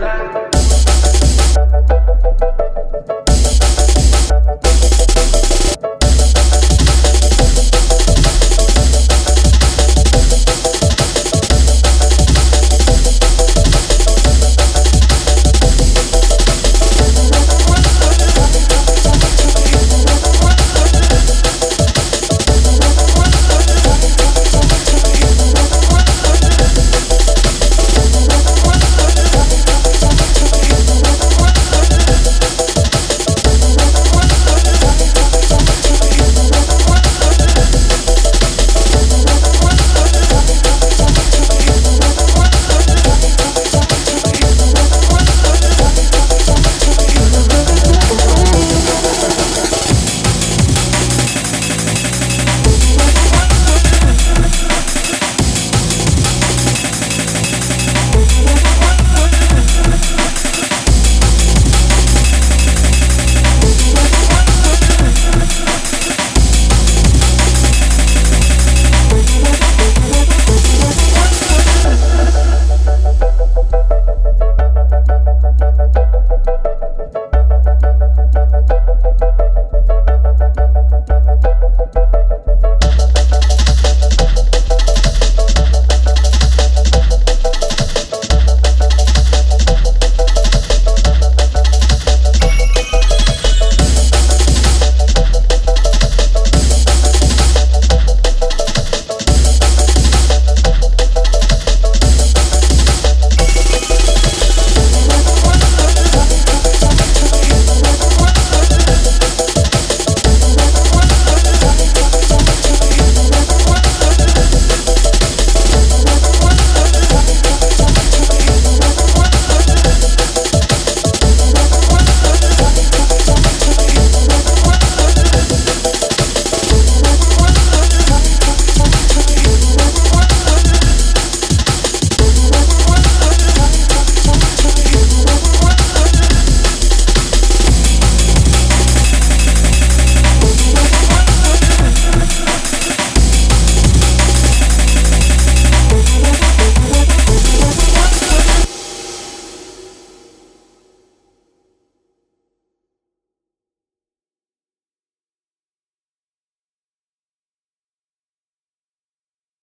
celular.